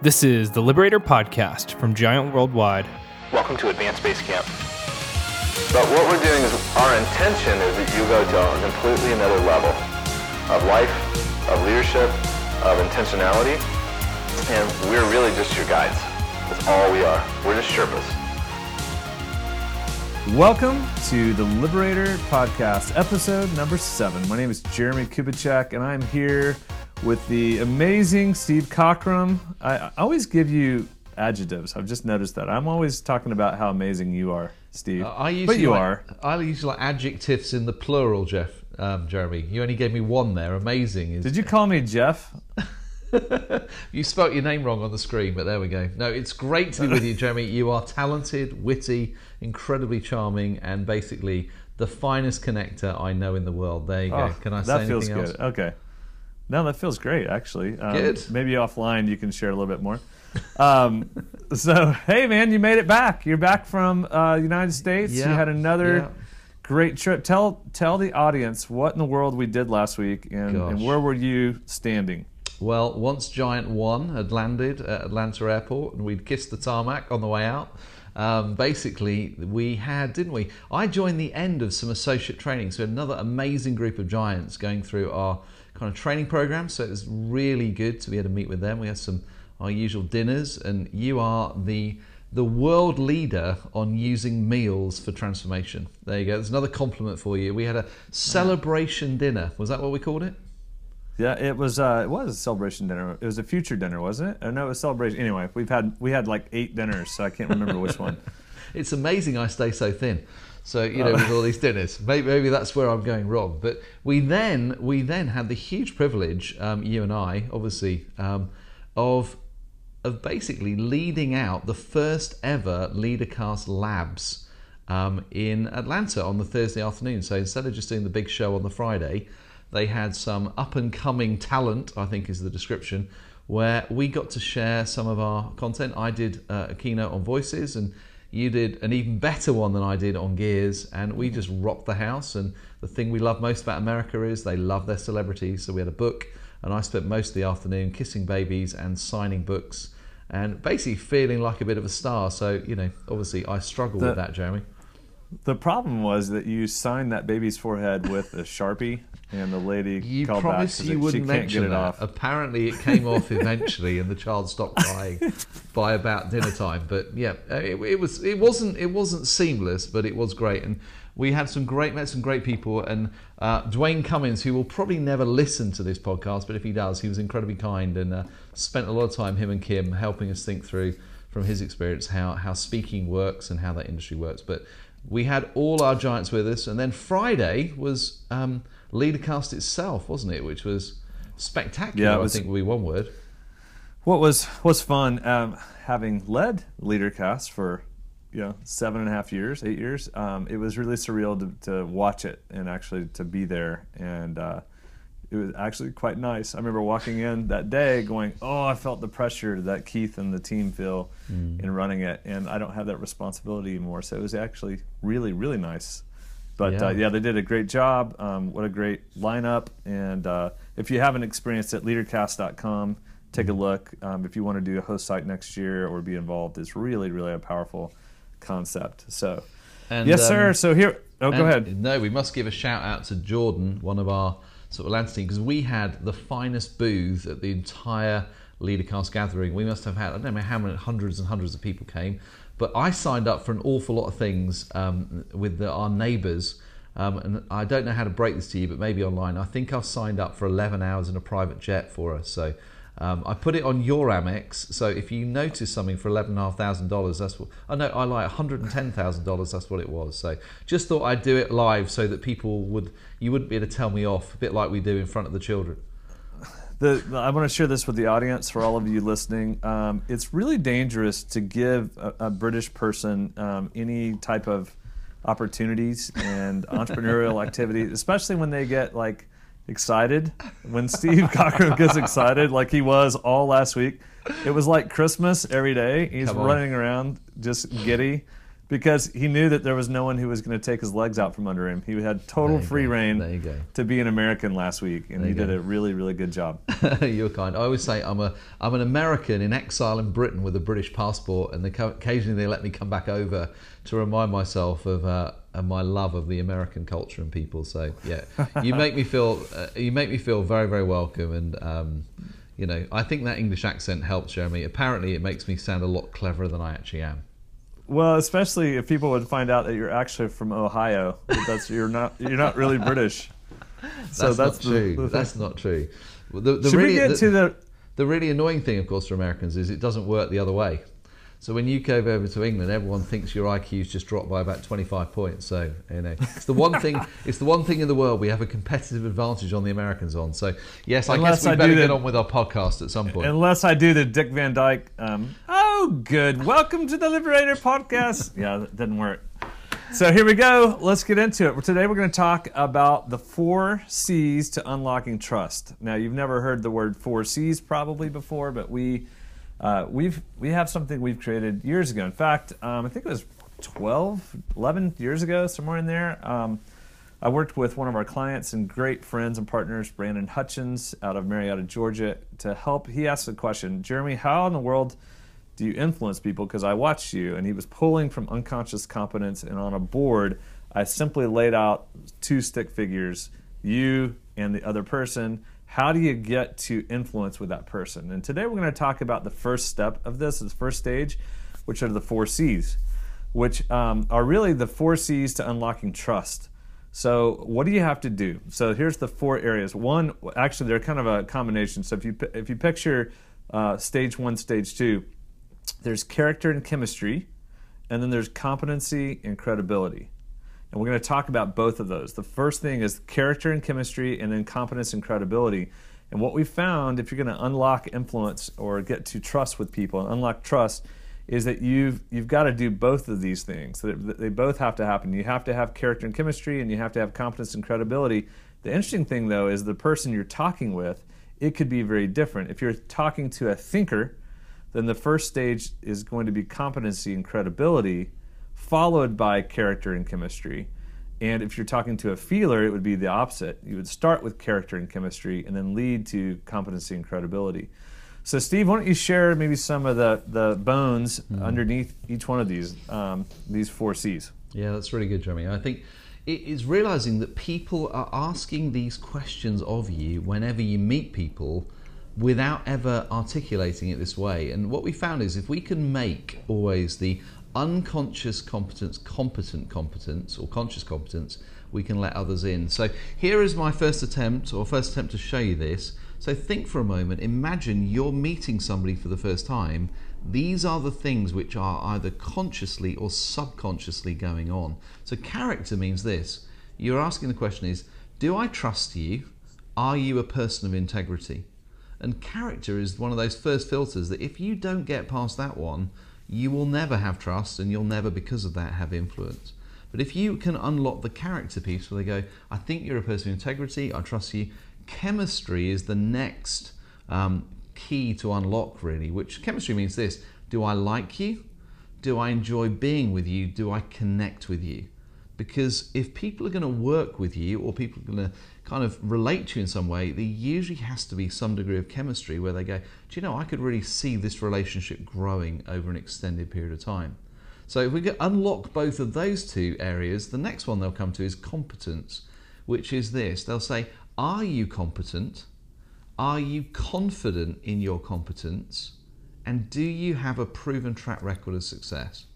This is the Liberator Podcast from Giant Worldwide. Welcome to Advanced Base Camp. But what we're doing is our intention is that you go to a completely another level of life, of leadership, of intentionality, and we're really just your guides. That's all we are. We're just Sherpas. Welcome to the Liberator Podcast, episode number seven. My name is Jeremy Kubicek, and I'm here with the amazing Steve Cockram. I, I always give you adjectives. I've just noticed that. I'm always talking about how amazing you are, Steve. Uh, I usually but you like, are. I usually like adjectives in the plural, Jeff. Um, Jeremy, you only gave me one there. Amazing. Is, Did you call me Jeff? you spelt your name wrong on the screen, but there we go. No, it's great to be with you, Jeremy. You are talented, witty, incredibly charming, and basically the finest connector I know in the world. There you go. Oh, Can I say that anything feels else? good. Okay. No, that feels great, actually. Um, Good. Maybe offline you can share a little bit more. Um, so, hey, man, you made it back. You're back from uh, United States. Yeah. You had another yeah. great trip. Tell tell the audience what in the world we did last week, and, and where were you standing? Well, once Giant One had landed at Atlanta Airport and we'd kissed the tarmac on the way out, um, basically we had, didn't we? I joined the end of some associate training, so another amazing group of giants going through our kind of training program. So it was really good to be able to meet with them. We had some our usual dinners, and you are the the world leader on using meals for transformation. There you go. There's another compliment for you. We had a celebration dinner. Was that what we called it? Yeah, it was uh, it was a celebration dinner. It was a future dinner, wasn't it? Or no, it was celebration. Anyway, we've had we had like eight dinners, so I can't remember which one. It's amazing I stay so thin. So you know, with all these dinners, maybe, maybe that's where I'm going wrong. But we then we then had the huge privilege, um, you and I, obviously, um, of of basically leading out the first ever LeaderCast Labs um, in Atlanta on the Thursday afternoon. So instead of just doing the big show on the Friday, they had some up and coming talent, I think is the description, where we got to share some of our content. I did uh, a keynote on voices, and you did an even better one than I did on gears, and we just rocked the house. And the thing we love most about America is they love their celebrities. So we had a book, and I spent most of the afternoon kissing babies and signing books. And basically feeling like a bit of a star. So, you know, obviously I struggle The- with that, Jeremy. The problem was that you signed that baby's forehead with a sharpie, and the lady You called back. you she wouldn't can't mention get it that. off. Apparently, it came off eventually, and the child stopped crying by about dinner time. But yeah, uh, it, it was it wasn't it wasn't seamless, but it was great, and we had some great met some great people. And uh, Dwayne Cummins, who will probably never listen to this podcast, but if he does, he was incredibly kind and uh, spent a lot of time him and Kim helping us think through from his experience how how speaking works and how that industry works. But we had all our giants with us, and then Friday was um, LeaderCast itself, wasn't it? Which was spectacular. Yeah, was- I think would be one word. What was was fun um, having led LeaderCast for you know seven and a half years, eight years. Um, it was really surreal to, to watch it and actually to be there, and uh, it was actually quite nice. I remember walking in that day, going, "Oh, I felt the pressure that Keith and the team feel in running it, and I don't have that responsibility anymore." So it was actually really, really nice. But Yeah. Uh, yeah, they did a great job. Um, what a great lineup! And uh, if you haven't experienced it, leadercast.com, take a look. Um, if you want to do a host site next year or be involved, it's really, really a powerful concept. So, And, yes, sir. um, So here, oh, go ahead. No, we must give a shout out to Jordan, one of our sort of Atlanta because we had the finest booth at the entire LeaderCast gathering. We must have had, I don't know how many hundreds and hundreds of people came, but I signed up for an awful lot of things um, with the, our neighbours. Um, and I don't know how to break this to you, but maybe online. I think I've signed up for 11 hours in a private jet for us. So um, I put it on your Amex. So if you notice something for $11,500, that's what, oh no, I like $110,000, that's what it was. So just thought I'd do it live so that people would, you wouldn't be able to tell me off, a bit like we do in front of the children. the, I want to share this with the audience for all of you listening. Um, it's really dangerous to give a, a British person um, any type of opportunities and entrepreneurial activity, especially when they get like excited. When Steve Cockram gets excited, like he was all last week, it was like Christmas every day. He's running around just giddy. because he knew that there was no one who was going to take his legs out from under him. He had total free go. reign There you go. to be an American last week, and he did a really, really good job. You're kind. I always say I'm a I'm an American in exile in Britain with a British passport, and they, occasionally they let me come back over to remind myself of, uh, of my love of the American culture and people. So yeah, you make me feel uh, you make me feel very very welcome, and um, you know I think that English accent helps Jeremy. Apparently, it makes me sound a lot cleverer than I actually am. Well, especially if people would find out that you're actually from Ohio. That's you're not you're not really British. So That's, that's not the- true. the that's not true. The, the Should really, we get to the? The really annoying thing, of course, for Americans is it doesn't work the other way. So when you go over to England, everyone thinks your IQ's just dropped by about 25 points. So you know, it's the one thing. It's the one thing in the world we have a competitive advantage on the Americans on. So yes, I Unless guess we I better do get on with our podcast at some point. Unless I do the Dick Van Dyke. Um, oh, good. Welcome to the Liberator podcast. yeah, that didn't work. So here we go. Let's get into it. Today we're going to talk about the four C's to unlocking trust. Now you've never heard the word four C's probably before, but we uh, we've we have something we've created years ago. In fact, um, I think it was 12, 11 years ago, somewhere in there. Um, I worked with one of our clients and great friends and partners, Brandon Hutchins, out of Marietta, Georgia, to help. He asked the question, Jeremy, how in the world do you influence people? Because I watched you, and he was pulling from unconscious competence, and on a board, I simply laid out two stick figures, you and the other person. How do you get to influence with that person? And today we're going to talk about the first step of this, this first stage, which are the four C's, which um, are really the four C's to unlocking trust. So, what do you have to do? So, here's the four areas. One, actually, they're kind of a combination. So, if you if you picture uh, stage one, stage two, there's character and chemistry, and then there's competency and credibility. And we're going to talk about both of those. The first thing is character and chemistry, and then competence and credibility. And what we found, if you're going to unlock influence or get to trust with people and unlock trust, is that you've you've got to do both of these things. That They both have to happen. You have to have character and chemistry, and you have to have competence and credibility. The interesting thing, though, is the person you're talking with. It could be very different. If you're talking to a thinker, then the first stage is going to be competency and credibility, followed by character and chemistry. And if you're talking to a feeler, it would be the opposite. You would start with character and chemistry and then lead to competency and credibility. So, Steve, why don't you share maybe some of the, the bones underneath each one of these um, these four C's? Yeah, that's really good, Jeremy. I think it is realizing that people are asking these questions of you whenever you meet people without ever articulating it this way. And what we found is if we can make always the unconscious competence competent competence or conscious competence, we can let others in. So here is my first attempt or first attempt to show you this. So think for a moment, imagine you're meeting somebody for the first time. These are the things which are either consciously or subconsciously going on. So character means this. You're asking the question is, do I trust you? Are you a person of integrity? And character is one of those first filters that if you don't get past that one, you will never have trust and you'll never, because of that, have influence. But if you can unlock the character piece where they go, I think you're a person of integrity, I trust you, chemistry is the next um, key to unlock, really, which chemistry means this do I like you? Do I enjoy being with you? Do I connect with you? Because if people are going to work with you or people are going to kind of relate to you in some way, there usually has to be some degree of chemistry where they go, Do you know, I could really see this relationship growing over an extended period of time. So if we unlock both of those two areas, the next one they'll come to is competence, which is this. They'll say, Are you competent? Are you confident in your competence? And do you have a proven track record of success?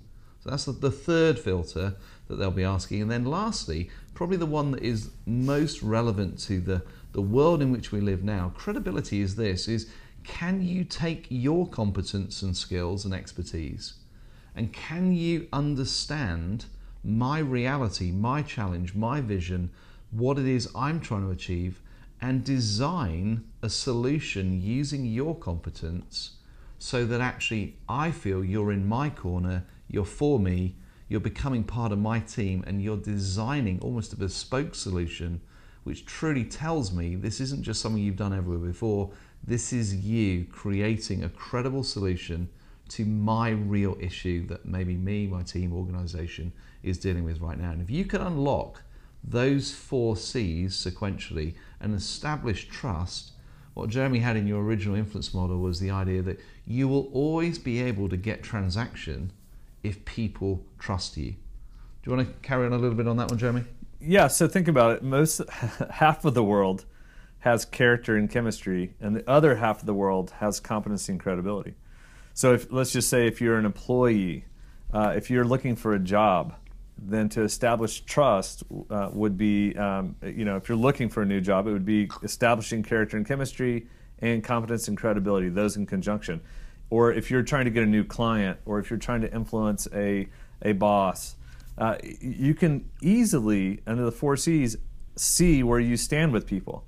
So that's the- the third filter that they'll be asking. And then lastly, probably the one that is most relevant to the, the world in which we live now, credibility is this is can you take your competence and skills and expertise? And can you understand my reality, my challenge, my vision, what it is I'm trying to achieve, and design a solution using your competence so that actually I feel you're in my corner, you're for me, you're becoming part of my team, and you're designing almost a bespoke solution which truly tells me this isn't just something you've done everywhere before, this is you creating a credible solution to my real issue that maybe me, my team, organization is dealing with right now. And if you can unlock those four C's sequentially and establish trust, what Jeremy had in your original influence model was the idea that you will always be able to get transaction if people trust you. Do you want to carry on a little bit on that one, Jeremy? Yeah, so think about it. Most half of the world has character and chemistry, and the other half of the world has competency and credibility. So if, let's just say if you're an employee, uh, if you're looking for a job, then to establish trust uh, would be, um, you know, if you're looking for a new job, it would be establishing character and chemistry and competence and credibility, those in conjunction. Or if you're trying to get a new client, or if you're trying to influence a, a boss, uh, you can easily, under the four C's, see where you stand with people.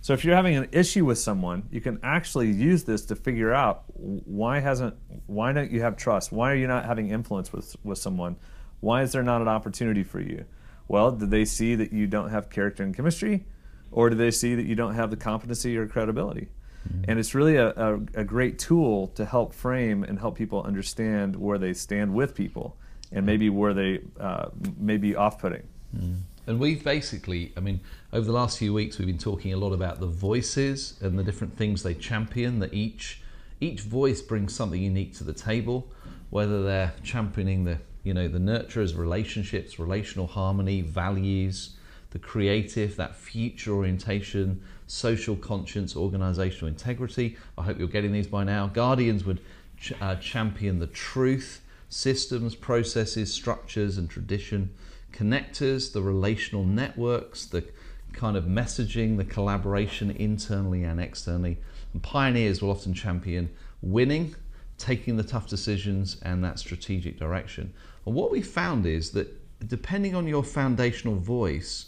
So if you're having an issue with someone, you can actually use this to figure out why hasn't why don't you have trust? Why are you not having influence with with someone? Why is there not an opportunity for you? Well, did they see that you don't have character and chemistry, or do they see that you don't have the competency or credibility? Mm-hmm. And it's really a, a, a, great tool to help frame and help people understand where they stand with people, and maybe where they uh, may be off-putting. Mm-hmm. And we've basically, I mean, over the last few weeks, we've been talking a lot about the voices and the different things they champion. That each each voice brings something unique to the table, whether they're championing the you know the nurturers, relationships, relational harmony, values, the creative, that future orientation, social conscience, organizational integrity. I hope you're getting these by now. Guardians would ch- uh, champion the truth, systems, processes, structures, and tradition connectors, the relational networks, the kind of messaging, the collaboration internally and externally. And pioneers will often champion winning, taking the tough decisions, and that strategic direction. And what we found is that depending on your foundational voice,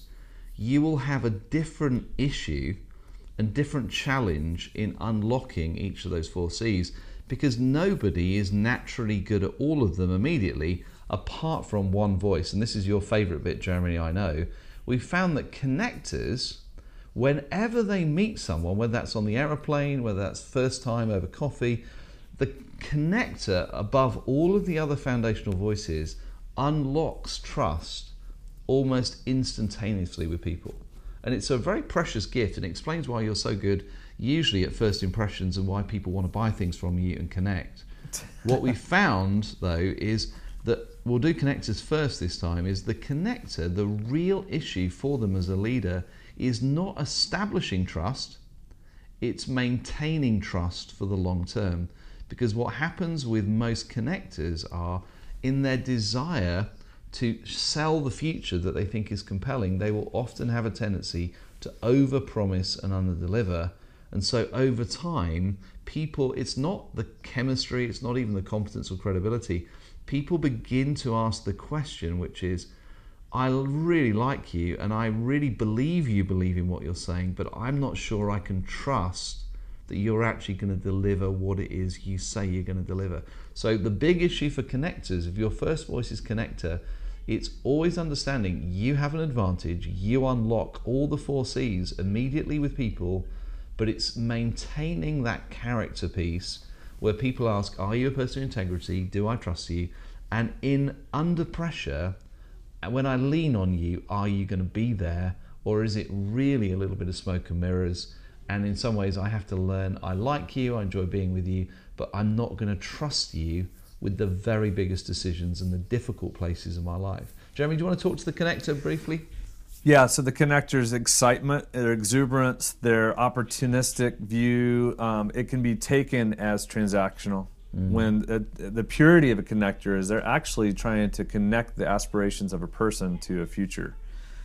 you will have a different issue and different challenge in unlocking each of those four C's because nobody is naturally good at all of them immediately apart from one voice, and this is your favorite bit, Jeremy, I know, we found that connectors, whenever they meet someone, whether that's on the aeroplane, whether that's first time over coffee, the connector, above all of the other foundational voices, unlocks trust almost instantaneously with people. And it's a very precious gift and explains why you're so good, usually at first impressions, and why people want to buy things from you and connect. what we found, though, is that we'll do connectors first this time is the connector, the real issue for them as a leader is not establishing trust, it's maintaining trust for the long term. Because what happens with most connectors are in their desire to sell the future that they think is compelling, they will often have a tendency to overpromise and underdeliver. And so over time, people, it's not the chemistry, it's not even the competence or credibility people begin to ask the question, which is, I really like you and I really believe you believe in what you're saying, but I'm not sure I can trust that you're actually going to deliver what it is you say you're going to deliver. So, the big issue for connectors, if your first voice is connector, it's always understanding you have an advantage, you unlock all the four C's immediately with people, but it's maintaining that character piece where people ask, Are you a person of integrity? Do I trust you? And in under pressure, when I lean on you, are you going to be there? Or is it really a little bit of smoke and mirrors? And in some ways, I have to learn I like you, I enjoy being with you, but I'm not going to trust you with the very biggest decisions and the difficult places in my life. Jeremy, do you want to talk to the connector briefly? Yeah, so the connector's excitement, their exuberance, their opportunistic view, um, it can be taken as transactional. Mm-hmm. When uh, the purity of a connector is they're actually trying to connect the aspirations of a person to a future.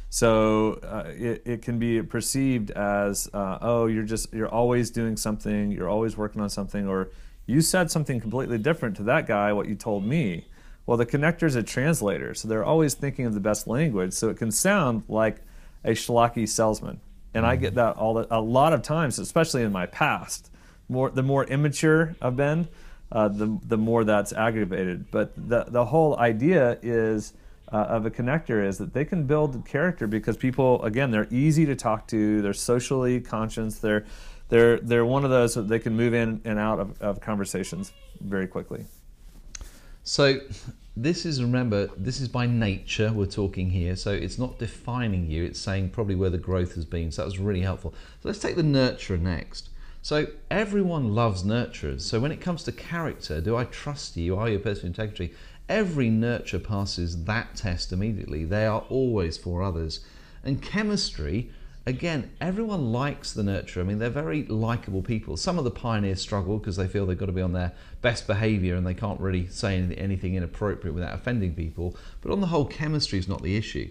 So uh, it, it can be perceived as, uh, oh, you're just you're always doing something, you're always working on something, or you said something completely different to that guy what you told me. Well, the connector is a translator, so they're always thinking of the best language. So it can sound like a schlocky salesman, and I get mm-hmm. that all the, a lot of times, especially in my past. More the more immature I've been, uh, the the more that's aggravated. But the the whole idea is. Uh, of a connector is that they can build character because people again they're easy to talk to they're socially conscious they're they're they're one of those that they can move in and out of, of conversations very quickly So this is remember this is by nature we're talking here so it's not defining you it's saying probably where the growth has been so that was really helpful. So let's take the nurturer next. So everyone loves nurturers so when it comes to character do i trust you? Are you a person of integrity? Every nurture passes that test immediately. They are always for others. And chemistry again, everyone likes the nurturer. I mean, they're very likable people. Some of the pioneers struggle because they feel they've got to be on their best behavior and they can't really say anything inappropriate without offending people. But on the whole, chemistry is not the issue.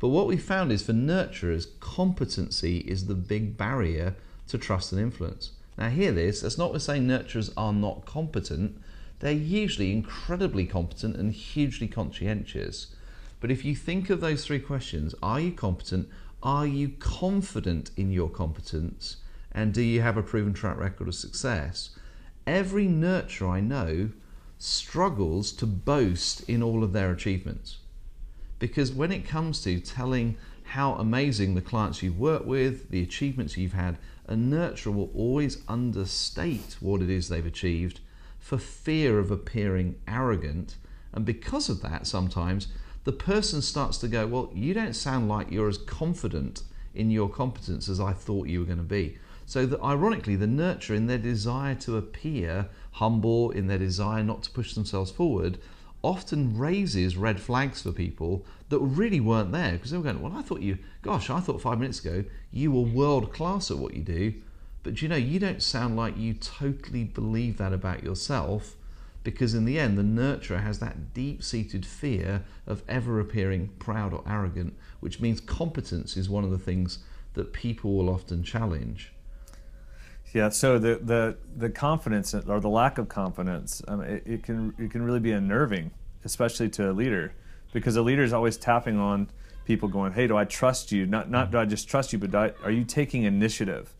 But what we found is for nurturers, competency is the big barrier to trust and influence. Now, hear this that's not to say nurturers are not competent, they're usually incredibly competent and hugely conscientious. But if you think of those three questions are you competent? Are you confident in your competence? And do you have a proven track record of success? Every nurturer I know struggles to boast in all of their achievements. Because when it comes to telling how amazing the clients you've worked with, the achievements you've had, a nurturer will always understate what it is they've achieved for fear of appearing arrogant. And because of that, sometimes the person starts to go, Well, you don't sound like you're as confident in your competence as I thought you were going to be. So, that ironically, the nurture in their desire to appear humble, in their desire not to push themselves forward, often raises red flags for people that really weren't there because they were going, Well, I thought you, gosh, I thought five minutes ago you were world class at what you do. But you know, you don't sound like you totally believe that about yourself because in the end, the nurturer has that deep seated fear of ever appearing proud or arrogant, which means competence is one of the things that people will often challenge. Yeah, so the, the, the confidence or the lack of confidence, um, it, it, can, it can really be unnerving, especially to a leader, because a leader is always tapping on people going, hey, do I trust you? Not, not do I just trust you, but I, are you taking initiative?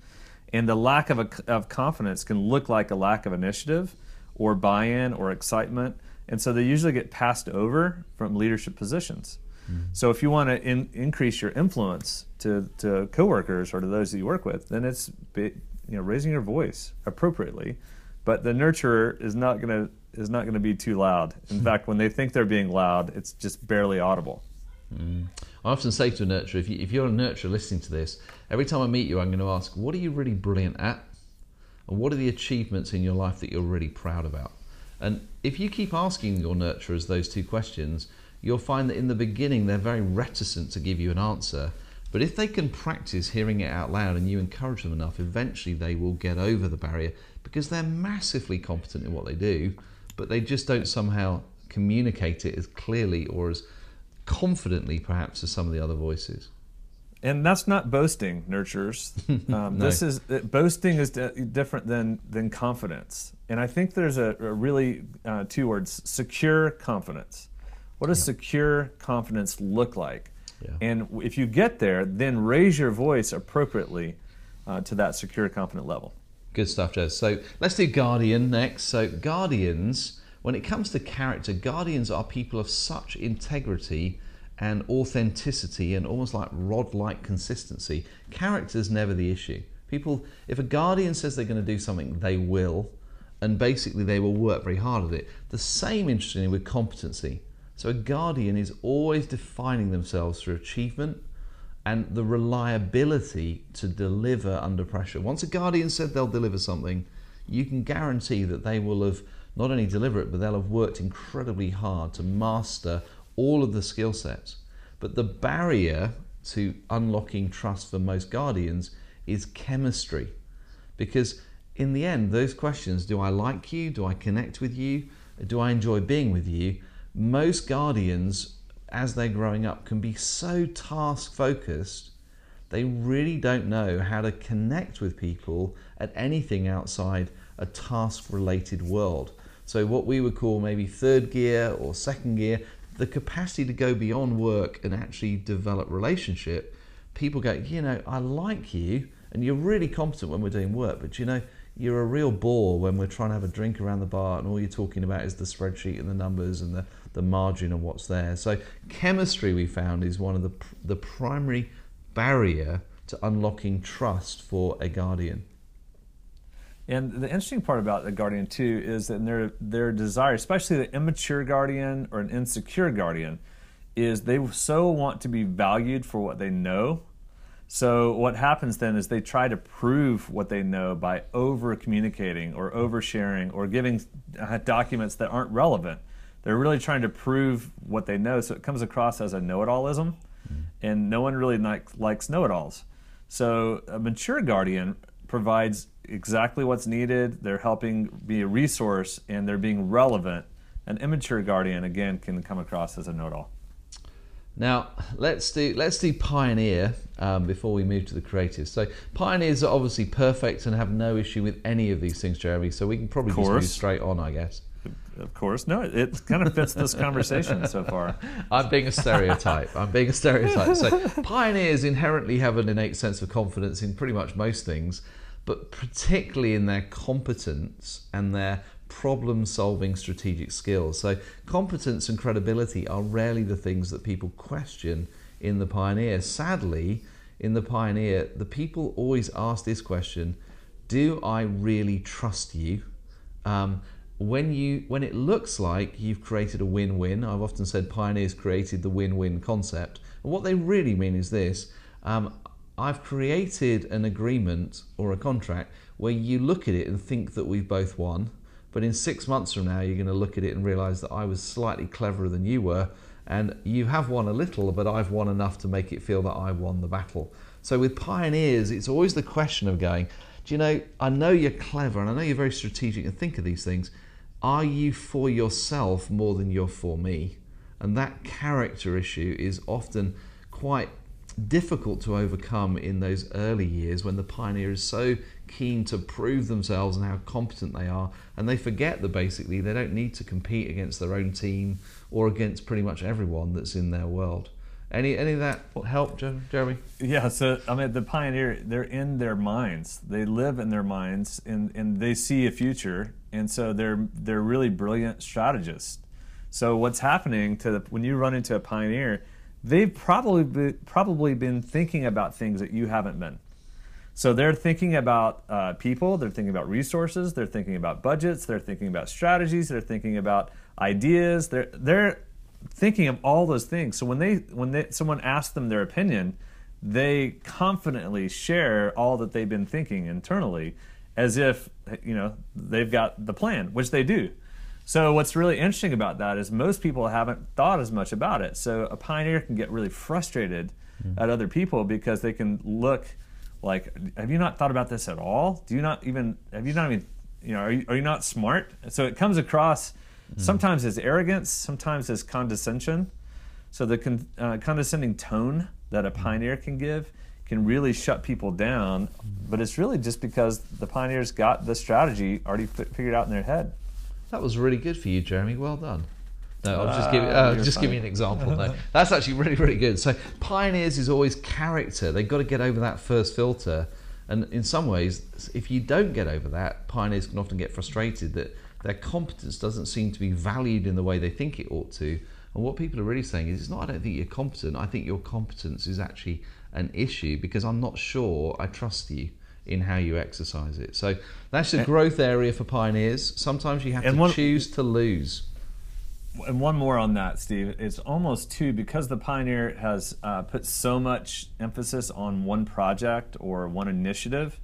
And the lack of, a, of confidence can look like a lack of initiative or buy in or excitement. And so they usually get passed over from leadership positions. Mm-hmm. So if you want to in, increase your influence to, to coworkers or to those that you work with, then it's you know raising your voice appropriately. But the nurturer is not going to is not going to be too loud. In fact, when they think they're being loud, it's just barely audible. Mm. I often say to a nurturer, if, you, if you're a nurturer listening to this, every time I meet you, I'm going to ask, what are you really brilliant at? And what are the achievements in your life that you're really proud about? And if you keep asking your nurturers those two questions, you'll find that in the beginning they're very reticent to give you an answer. But if they can practice hearing it out loud and you encourage them enough, eventually they will get over the barrier because they're massively competent in what they do, but they just don't somehow communicate it as clearly or as confidently, perhaps, as some of the other voices and that's not boasting nurturers. um, no. this is uh, boasting is different than than confidence and i think there's a, a really uh, two words secure confidence what does yeah. secure confidence look like yeah. and if you get there then raise your voice appropriately uh, to that secure confident level good stuff jez so let's do guardian next so guardians when it comes to character guardians are people of such integrity and authenticity and almost like rod like consistency. Character's never the issue. People, if a guardian says they're going to do something, they will, and basically they will work very hard at it. The same, interestingly, with competency. So a guardian is always defining themselves through achievement and the reliability to deliver under pressure. Once a guardian said they'll deliver something, you can guarantee that they will have not only delivered it, but they'll have worked incredibly hard to master all of the skill sets. But the barrier to unlocking trust for most guardians is chemistry. Because in the end, those questions do I like you? Do I connect with you? Do I enjoy being with you? Most guardians, as they're growing up, can be so task focused, they really don't know how to connect with people at anything outside a task related world. So, what we would call maybe third gear or second gear, the capacity to go beyond work and actually develop relationship, people go, you know, I like you and you're really competent when we're doing work, but you know, you're a real bore when we're trying to have a drink around the bar and all you're talking about is the spreadsheet and the numbers and the, the margin of what's there. So chemistry we found is one of the the primary barrier to unlocking trust for a guardian. And the interesting part about the guardian too is that their their desire, especially the immature guardian or an insecure guardian, is they so want to be valued for what they know. So what happens then is they try to prove what they know by over communicating or oversharing or giving documents that aren't relevant. They're really trying to prove what they know, so it comes across as a know-it-allism, and no one really like, likes know-it-alls. So a mature guardian provides exactly what's needed. They're helping be a resource, and they're being relevant. An immature guardian again can come across as a know-it-all. Now let's do let's do pioneer um, before we move to the creative. So pioneers are obviously perfect and have no issue with any of these things, Jeremy. So we can probably just move straight on, I guess. Of course, no, it kind of fits this conversation so far. I'm being a stereotype. I'm being a stereotype. So pioneers inherently have an innate sense of confidence in pretty much most things, but particularly in their competence and their problem solving strategic skills. So competence and credibility are rarely the things that people question in the pioneer. Sadly, in the pioneer, the people always ask this question, do I really trust you? Um, when you when it looks like you've created a win-win, I've often said pioneers created the win-win concept. And what they really mean is this: um, I've created an agreement or a contract where you look at it and think that we've both won, but in six months from now you're going to look at it and realise that I was slightly cleverer than you were, and you have won a little, but I've won enough to make it feel that I won the battle. So with pioneers, it's always the question of going, do you know, I know you're clever and I know you're very strategic and think of these things. Are you for yourself more than you're for me? And that character issue is often quite difficult to overcome in those early years when the pioneer is so keen to prove themselves and how competent they are, and they forget that basically they don't need to compete against their own team or against pretty much everyone that's in their world. Any any of that help, Jer- Jeremy? Yeah, so I mean, the pioneer, they're in their minds. They live in their minds, and, and they see a future, and so they're they're really brilliant strategists. So what's happening to the, when you run into a pioneer, they've probably be, probably been thinking about things that you haven't been. So they're thinking about uh, people, they're thinking about resources, they're thinking about budgets, they're thinking about strategies, they're thinking about ideas. They're they're thinking of all those things. So when they when they, someone asks them their opinion, they confidently share all that they've been thinking internally, as if you know they've got the plan, which they do. So what's really interesting about that is most people haven't thought as much about it. So a pioneer can get really frustrated hmm. at other people because they can look like, have you not thought about this at all? Do you not even have you not even you know are you, are you not smart? So it comes across hmm. sometimes as arrogance, sometimes as condescension. So the con- uh, condescending tone that a hmm. pioneer can give can really shut people down, but it's really just because the pioneers got the strategy already fi- figured out in their head. That was really good for you, Jeremy. Well done. No, I'll just give Ah, uh, just give you an example. No, that's actually really really good. So pioneers is always character. They've got to get over that first filter, and in some ways, if you don't get over that, pioneers can often get frustrated that their competence doesn't seem to be valued in the way they think it ought to. And what people are really saying is, it's not I don't think you're competent. I think your competence is actually an issue because I'm not sure I trust you in how you exercise it. So that's a growth area for pioneers. Sometimes you have to one- choose to lose. And one more on that, Steve. It's almost too because the pioneer has uh, put so much emphasis on one project or one initiative,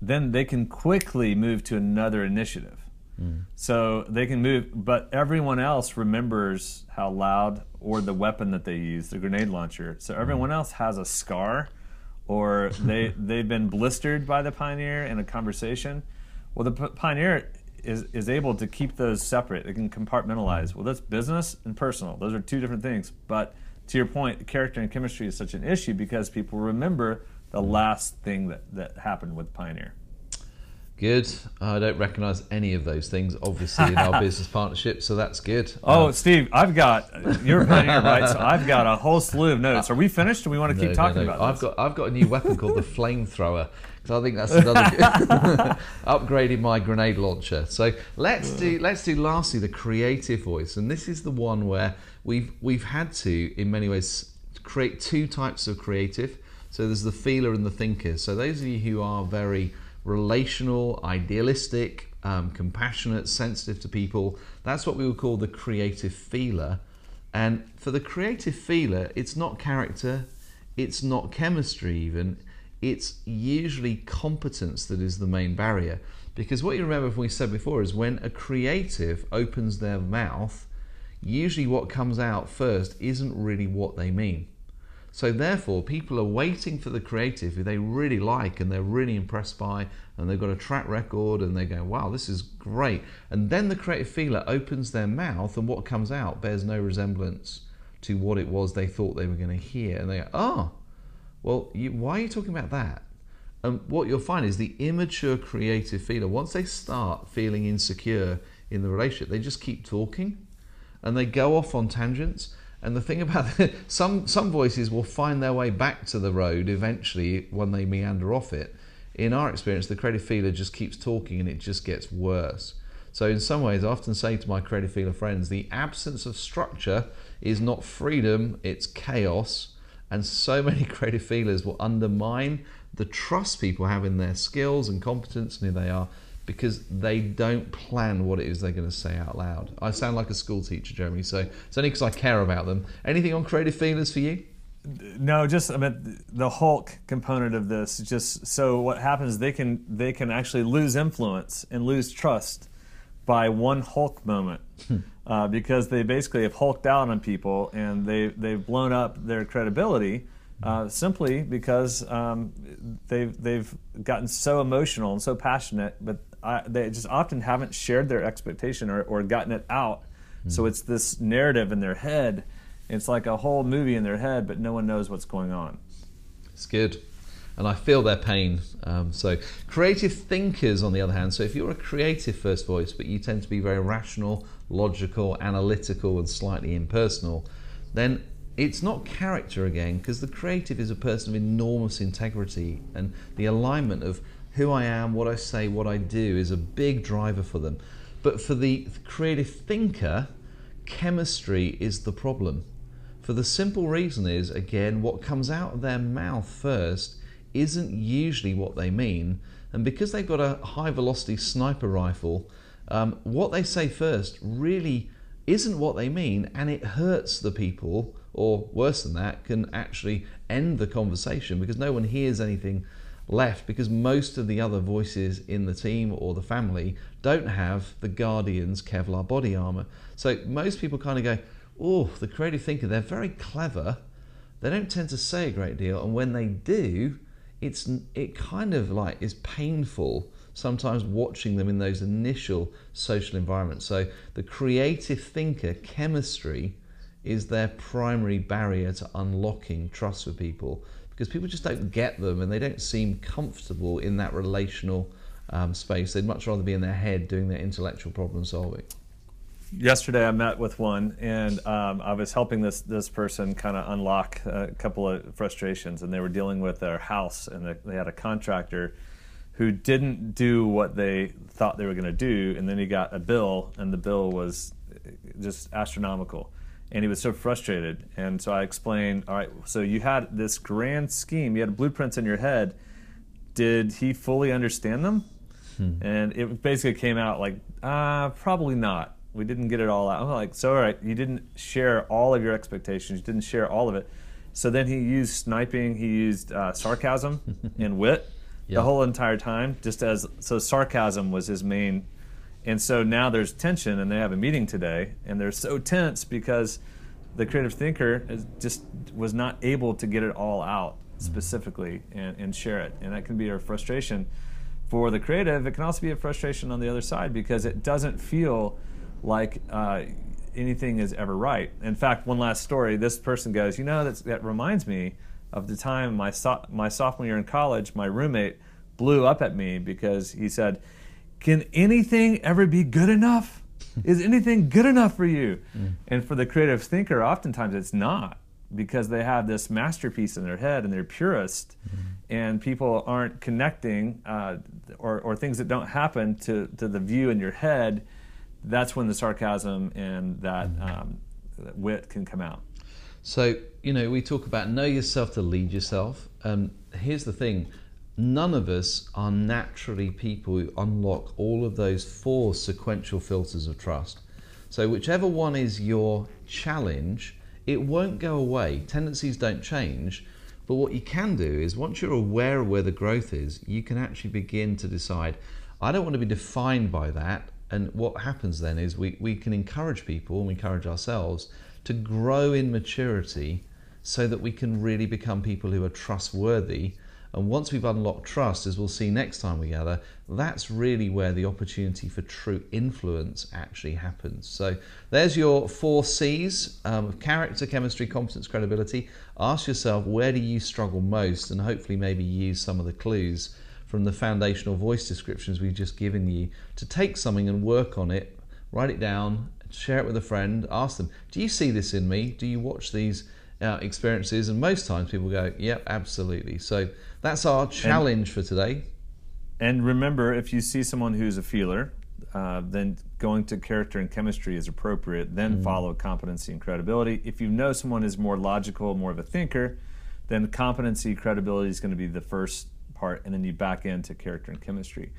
then they can quickly move to another initiative. So they can move, but everyone else remembers how loud or the weapon that they use, the grenade launcher. So everyone else has a scar, or they they've been blistered by the pioneer in a conversation. Well, the pioneer is is able to keep those separate. It can compartmentalize. Well, that's business and personal. Those are two different things. But to your point, character and chemistry is such an issue because people remember the last thing that, that happened with Pioneer. Good. I don't recognise any of those things, obviously, in our business partnership, so that's good. Oh, Um, Steve, I've got you're a pioneer, right? So I've got a whole slew of notes. Are we finished? Do we want to no, keep talking no. about I've this? got I've got a new weapon called the flamethrower because I think that's another upgraded my grenade launcher. So let's do let's do lastly the creative voice, and this is the one where we've we've had to in many ways create two types of creative. So there's the feeler and the thinker. So those of you who are very relational, idealistic, um, compassionate, sensitive to people. That's what we would call the creative feeler. And for the creative feeler, it's not character, it's not chemistry even, it's usually competence that is the main barrier. Because what you remember from we said before is when a creative opens their mouth, usually what comes out first isn't really what they mean. So therefore, people are waiting for the creative who they really like and they're really impressed by, and they've got a track record, and they go, "Wow, this is great." And then the creative feeler opens their mouth, and what comes out bears no resemblance to what it was they thought they were going to hear, and they go, "Oh, well, you, why are you talking about that?" And what you'll find is the immature creative feeler, once they start feeling insecure in the relationship, they just keep talking, and they go off on tangents and the thing about it, some some voices will find their way back to the road eventually when they meander off it. In our experience, the creative feeler just keeps talking and it just gets worse. So in some ways, I often say to my creative feeler friends, the absence of structure is not freedom; it's chaos. And so many creative feelers will undermine the trust people have in their skills and competence and who they are because they don't plan what it is they're going to say out loud. I sound like a school teacher, Jeremy, so it's only because I care about them. Anything on creative feelers for you? No, just I mean the Hulk component of this. Just so what happens, they can they can actually lose influence and lose trust by one Hulk moment hmm. uh, because they basically have hulked out on people and they they've blown up their credibility uh, simply because um, they've they've gotten so emotional and so passionate, but I, they just often haven't shared their expectation or, or gotten it out. Mm-hmm. So it's this narrative in their head. It's like a whole movie in their head, but no one knows what's going on. It's good. And I feel their pain. Um, so, creative thinkers, on the other hand, so if you're a creative first voice, but you tend to be very rational, logical, analytical, and slightly impersonal, then it's not character again, because the creative is a person of enormous integrity and the alignment of who I am, what I say, what I do is a big driver for them. But for the creative thinker, chemistry is the problem. For the simple reason is, again, what comes out of their mouth first isn't usually what they mean. And because they've got a high velocity sniper rifle, um, what they say first really isn't what they mean, and it hurts the people, or worse than that, can actually end the conversation because no one hears anything left because most of the other voices in the team or the family don't have the Guardian's Kevlar body armor. So most people kind of go, oh, the creative thinker, they're very clever. They don't tend to say a great deal, and when they do, it's it kind of like is painful sometimes watching them in those initial social environments. So the creative thinker chemistry is their primary barrier to unlocking trust for people because people just don't get them and they don't seem comfortable in that relational um, space. They'd much rather be in their head doing their intellectual problem solving. Yesterday, I met with one, and um, I was helping this this person kind of unlock a couple of frustrations, and they were dealing with their house, and they had a contractor who didn't do what they thought they were going to do, and then he got a bill, and the bill was just astronomical and he was so frustrated. And so I explained, all right, so you had this grand scheme, you had blueprints in your head. Did he fully understand them? Hmm. And it basically came out like, uh, probably not. We didn't get it all out. I'm like, so all right, you didn't share all of your expectations, you didn't share all of it. So then he used sniping, he used uh, sarcasm and wit the whole entire time, just as so sarcasm was his main and so now there's tension, and they have a meeting today, and they're so tense because the creative thinker just was not able to get it all out specifically and, and share it. And that can be a frustration for the creative. It can also be a frustration on the other side because it doesn't feel like uh, anything is ever right. In fact, one last story this person goes, You know, that reminds me of the time my, so- my sophomore year in college, my roommate blew up at me because he said, can anything ever be good enough? Is anything good enough for you? Mm. And for the creative thinker, oftentimes it's not because they have this masterpiece in their head and they're purist, mm. and people aren't connecting uh, or, or things that don't happen to, to the view in your head. That's when the sarcasm and that mm. um, wit can come out. So, you know, we talk about know yourself to lead yourself. Um, here's the thing none of us are naturally people who unlock all of those four sequential filters of trust. So, whichever one is your challenge, it won't go away. Tendencies don't change. But what you can do is once you're aware of where the growth is, you can actually begin to decide, I don't want to be defined by that. And what happens then is we, we can encourage people and encourage ourselves to grow in maturity so that we can really become people who are trustworthy and once we've unlocked trust, as we'll see next time we gather, that's really where the opportunity for true influence actually happens. So there's your four C's um, of character, chemistry, competence, credibility. Ask yourself, where do you struggle most? And hopefully, maybe use some of the clues from the foundational voice descriptions we've just given you to take something and work on it, write it down, share it with a friend, ask them, Do you see this in me? Do you watch these? Uh, experiences, and most times people go, "Yep, absolutely." So that's our challenge and, for today. And remember, if you see someone who's a feeler, uh, then going to character and chemistry is appropriate. Then mm. follow competency and credibility. If you know someone is more logical, more of a thinker, then competency, credibility is going to be the first part, and then you back into character and chemistry.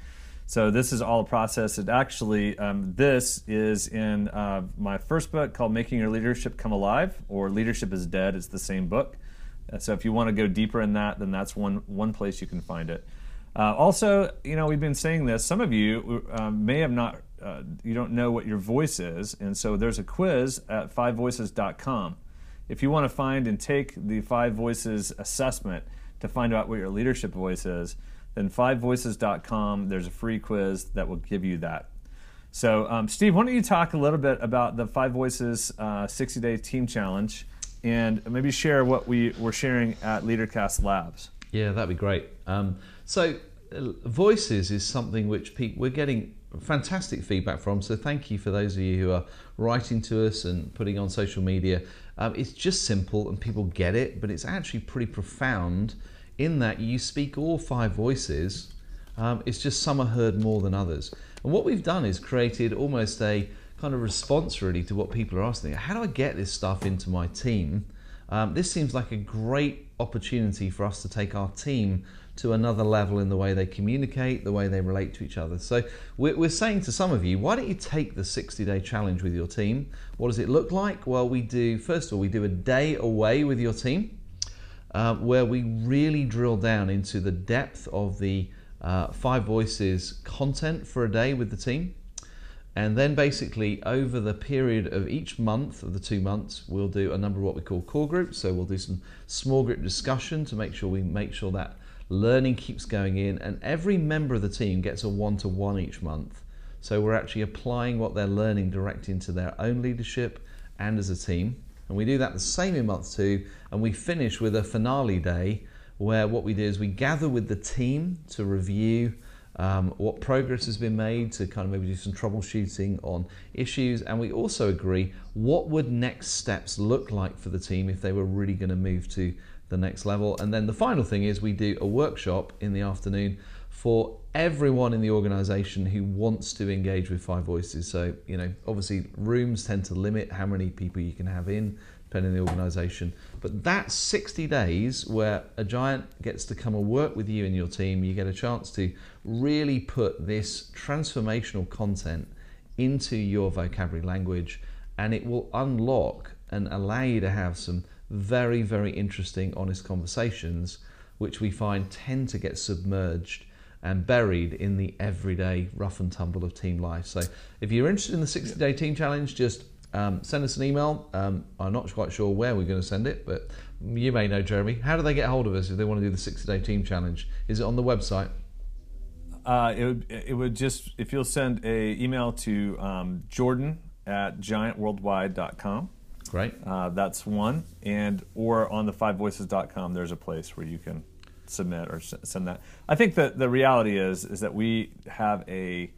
So this is all a process. It actually, um, this is in uh, my first book called "Making Your Leadership Come Alive" or "Leadership is Dead." It's the same book. So if you want to go deeper in that, then that's one one place you can find it. Uh, also, you know, we've been saying this. Some of you um, may have not, uh, you don't know what your voice is, and so there's a quiz at fivevoices.com. If you want to find and take the Five Voices assessment to find out what your leadership voice is, then fivevoices.com. There's a free quiz that will give you that. So, um, Steve, why don't you talk a little bit about the Five Voices uh, 60 Day Team Challenge? and maybe share what we were sharing at LeaderCast Labs. Yeah, that'd be great. Um, so, uh, voices is something which pe- we're getting fantastic feedback from. So, thank you for those of you who are writing to us and putting on social media. Um, it's just simple and people get it, but it's actually pretty profound in that you speak all five voices. Um, it's just some are heard more than others. And what we've done is created almost a kind of response really to what people are asking. How do I get this stuff into my team? Um, this seems like a great opportunity for us to take our team to another level in the way they communicate, the way they relate to each other. So we're, we're saying to some of you, why don't you take the 60-day challenge with your team? What does it look like? Well, we do first of all we do a day away with your team, uh, where we really drill down into the depth of the uh, Five Voices content for a day with the team. And then basically over the period of each month of the two months, we'll do a number of what we call core groups. So we'll do some small group discussion to make sure we make sure that learning keeps going in. And every member of the team gets a one to one each month. So we're actually applying what they're learning direct into their own leadership and as a team. And we do that the same in month two. And we finish with a finale day where what we do is we gather with the team to review um, what progress has been made to kind of maybe do some troubleshooting on issues, and we also agree what would next steps look like for the team if they were really going to move to the next level. And then the final thing is we do a workshop in the afternoon for everyone in the organization who wants to engage with Five Voices. So, you know, obviously rooms tend to limit how many people you can have in depending on the organization. But that 60 days where a giant gets to come and work with you and your team, you get a chance to really put this transformational content into your vocabulary language, and it will unlock and allow you to have some very, very interesting, honest conversations, which we find tend to get submerged and buried in the everyday rough and tumble of team life. So, if you're interested in the 60 day team challenge, just um, send us an email. Um, I'm not quite sure where we're going to send it, but you may know, Jeremy. How do they get hold of us if they want to do the 60 day team challenge? Is it on the website? Uh, it, would, it would just, if you'll send a email to um, Jordan at giantworldwide.com. Great. Uh, that's one. And or on the fivevoices.com, there's a place where you can submit or send that. I think that the reality is is that we have a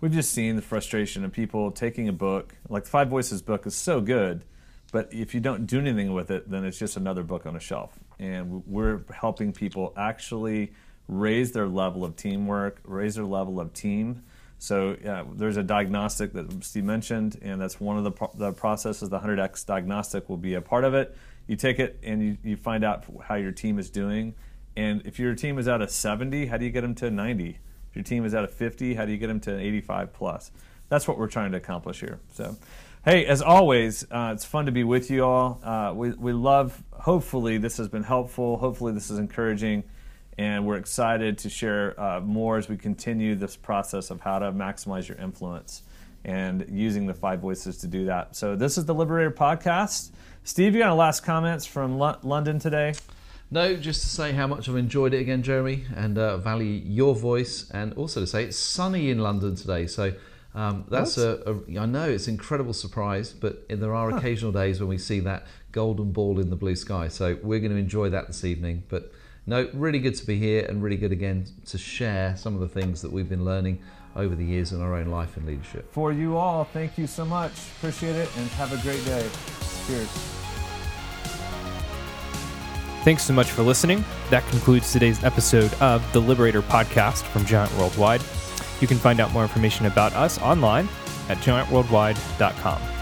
we've just seen the frustration of people taking a book like the Five Voices book is so good, but if you don't do anything with it, then it's just another book on a shelf. And we're helping people actually raise their level of teamwork, raise their level of team. So yeah, there's a diagnostic that Steve mentioned, and that's one of the, pro- the processes. The 100x diagnostic will be a part of it. You take it and you, you find out how your team is doing, And if your team is at a 70, how do you get them to 90? If your team is at a 50, how do you get them to 85 plus? That's what we're trying to accomplish here. So, hey, as always, uh, it's fun to be with you all. Uh, we, we love, hopefully, this has been helpful. Hopefully, this is encouraging. And we're excited to share uh, more as we continue this process of how to maximize your influence and using the five voices to do that. So, this is the Liberator Podcast. Steve, you got any last comments from Lo- London today? No, just to say how much I've enjoyed it again, Jeremy, and uh, value your voice, and also to say it's sunny in London today. So um, that's a, a. I know it's an incredible surprise, but there are occasional days when we see that golden ball in the blue sky. So we're going to enjoy that this evening. But no, really good to be here, and really good again to share some of the things that we've been learning over the years in our own life and leadership. For you all, thank you so much. Appreciate it, and have a great day. Cheers. Thanks so much for listening. That concludes today's episode of the Liberator podcast from Giant Worldwide. You can find out more information about us online at giantworldwide.com.